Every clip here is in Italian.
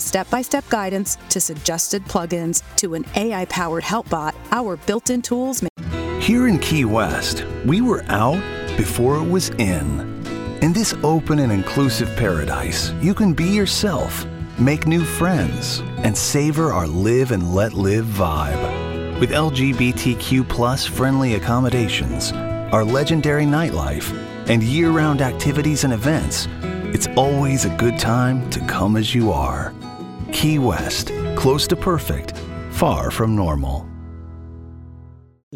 step by step guidance to suggested plugins to an AI powered help bot, our built in tools make Here in Key West, we were out before it was in. In this open and inclusive paradise, you can be yourself, make new friends, and savor our live and let live vibe. With LGBTQ plus friendly accommodations, our legendary nightlife, and year round activities and events, it's always a good time to come as you are. Key West, close to perfect, far from normal.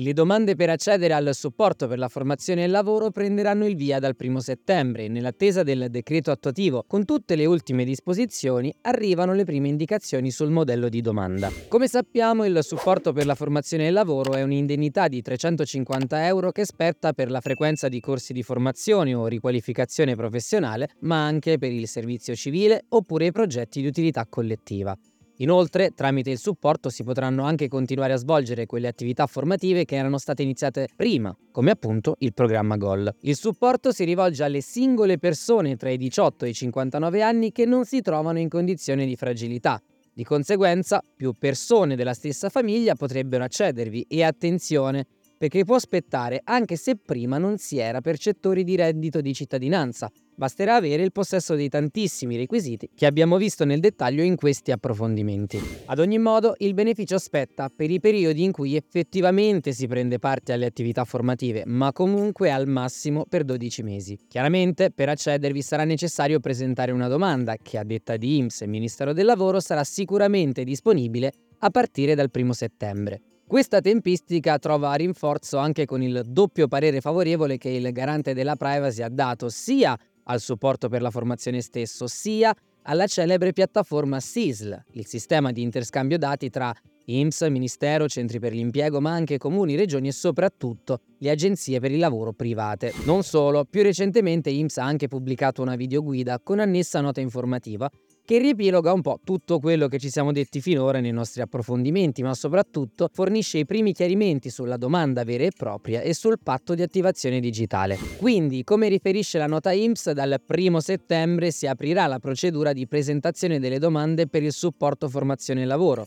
Le domande per accedere al supporto per la formazione e il lavoro prenderanno il via dal 1 settembre nell'attesa del decreto attuativo con tutte le ultime disposizioni arrivano le prime indicazioni sul modello di domanda. Come sappiamo il supporto per la formazione e il lavoro è un'indennità di 350 euro che spetta per la frequenza di corsi di formazione o riqualificazione professionale ma anche per il servizio civile oppure i progetti di utilità collettiva. Inoltre, tramite il supporto si potranno anche continuare a svolgere quelle attività formative che erano state iniziate prima, come appunto il programma GOL. Il supporto si rivolge alle singole persone tra i 18 e i 59 anni che non si trovano in condizione di fragilità. Di conseguenza, più persone della stessa famiglia potrebbero accedervi e attenzione, perché può aspettare anche se prima non si era percettori di reddito di cittadinanza. Basterà avere il possesso dei tantissimi requisiti che abbiamo visto nel dettaglio in questi approfondimenti. Ad ogni modo, il beneficio aspetta per i periodi in cui effettivamente si prende parte alle attività formative, ma comunque al massimo per 12 mesi. Chiaramente, per accedervi sarà necessario presentare una domanda che a detta di IMSS e Ministero del Lavoro sarà sicuramente disponibile a partire dal 1 settembre. Questa tempistica trova rinforzo anche con il doppio parere favorevole che il garante della privacy ha dato sia al supporto per la formazione stesso, sia alla celebre piattaforma SISL, il sistema di interscambio dati tra IMSS, Ministero, centri per l'impiego, ma anche comuni, regioni e soprattutto le agenzie per il lavoro private. Non solo, più recentemente IMSS ha anche pubblicato una videoguida con annessa nota informativa che riepiloga un po' tutto quello che ci siamo detti finora nei nostri approfondimenti, ma soprattutto fornisce i primi chiarimenti sulla domanda vera e propria e sul patto di attivazione digitale. Quindi, come riferisce la nota IMSS, dal 1 settembre si aprirà la procedura di presentazione delle domande per il supporto formazione e lavoro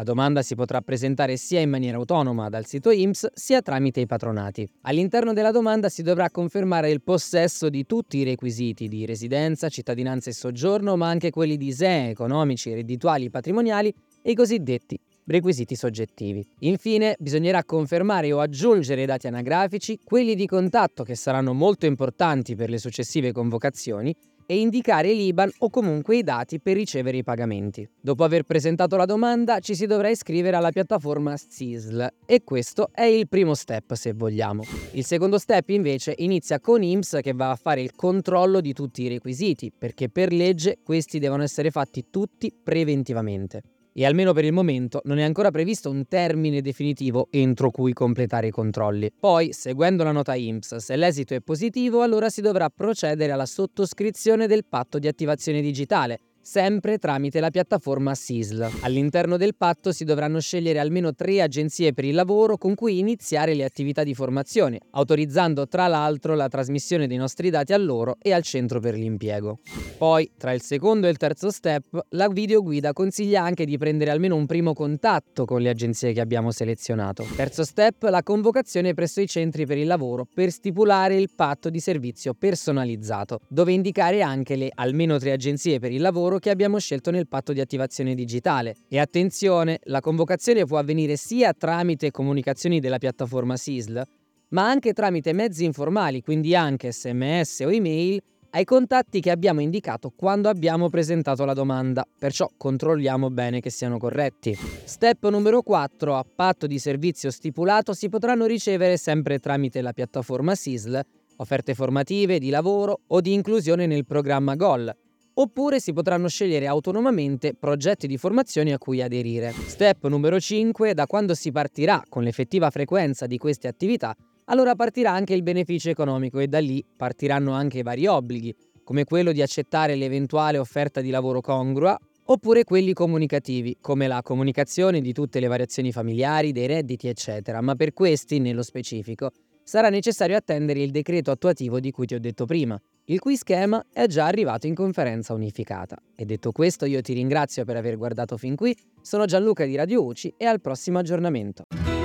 la domanda si potrà presentare sia in maniera autonoma dal sito IMSS sia tramite i patronati. All'interno della domanda si dovrà confermare il possesso di tutti i requisiti di residenza, cittadinanza e soggiorno, ma anche quelli di SEE, economici, reddituali, patrimoniali e i cosiddetti requisiti soggettivi. Infine, bisognerà confermare o aggiungere i dati anagrafici, quelli di contatto che saranno molto importanti per le successive convocazioni e indicare l'IBAN o comunque i dati per ricevere i pagamenti. Dopo aver presentato la domanda ci si dovrà iscrivere alla piattaforma SISL e questo è il primo step se vogliamo. Il secondo step invece inizia con IMSS che va a fare il controllo di tutti i requisiti perché per legge questi devono essere fatti tutti preventivamente e almeno per il momento non è ancora previsto un termine definitivo entro cui completare i controlli. Poi, seguendo la nota IMSS, se l'esito è positivo, allora si dovrà procedere alla sottoscrizione del patto di attivazione digitale, sempre tramite la piattaforma SISL. All'interno del patto si dovranno scegliere almeno tre agenzie per il lavoro con cui iniziare le attività di formazione, autorizzando tra l'altro la trasmissione dei nostri dati a loro e al centro per l'impiego. Poi, tra il secondo e il terzo step, la videoguida consiglia anche di prendere almeno un primo contatto con le agenzie che abbiamo selezionato. Terzo step, la convocazione presso i centri per il lavoro per stipulare il patto di servizio personalizzato, dove indicare anche le almeno tre agenzie per il lavoro che abbiamo scelto nel patto di attivazione digitale. E attenzione, la convocazione può avvenire sia tramite comunicazioni della piattaforma SISL, ma anche tramite mezzi informali, quindi anche sms o email, ai contatti che abbiamo indicato quando abbiamo presentato la domanda, perciò controlliamo bene che siano corretti. Step numero 4. A patto di servizio stipulato si potranno ricevere sempre tramite la piattaforma SISL offerte formative, di lavoro o di inclusione nel programma GOL, oppure si potranno scegliere autonomamente progetti di formazione a cui aderire. Step numero 5. Da quando si partirà con l'effettiva frequenza di queste attività, allora partirà anche il beneficio economico e da lì partiranno anche vari obblighi, come quello di accettare l'eventuale offerta di lavoro congrua oppure quelli comunicativi, come la comunicazione di tutte le variazioni familiari, dei redditi, eccetera, ma per questi, nello specifico, sarà necessario attendere il decreto attuativo di cui ti ho detto prima, il cui schema è già arrivato in conferenza unificata. E detto questo io ti ringrazio per aver guardato fin qui, sono Gianluca di Radio UCI e al prossimo aggiornamento.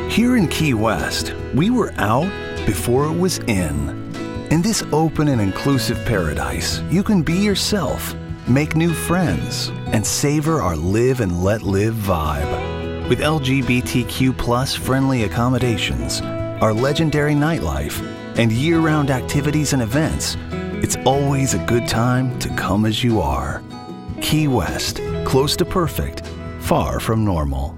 Here in Key West, we were out before it was in. In this open and inclusive paradise, you can be yourself. make new friends, and savor our live and let live vibe. With LGBTQ friendly accommodations, our legendary nightlife, and year round activities and events, it's always a good time to come as you are. Key West, close to perfect, far from normal.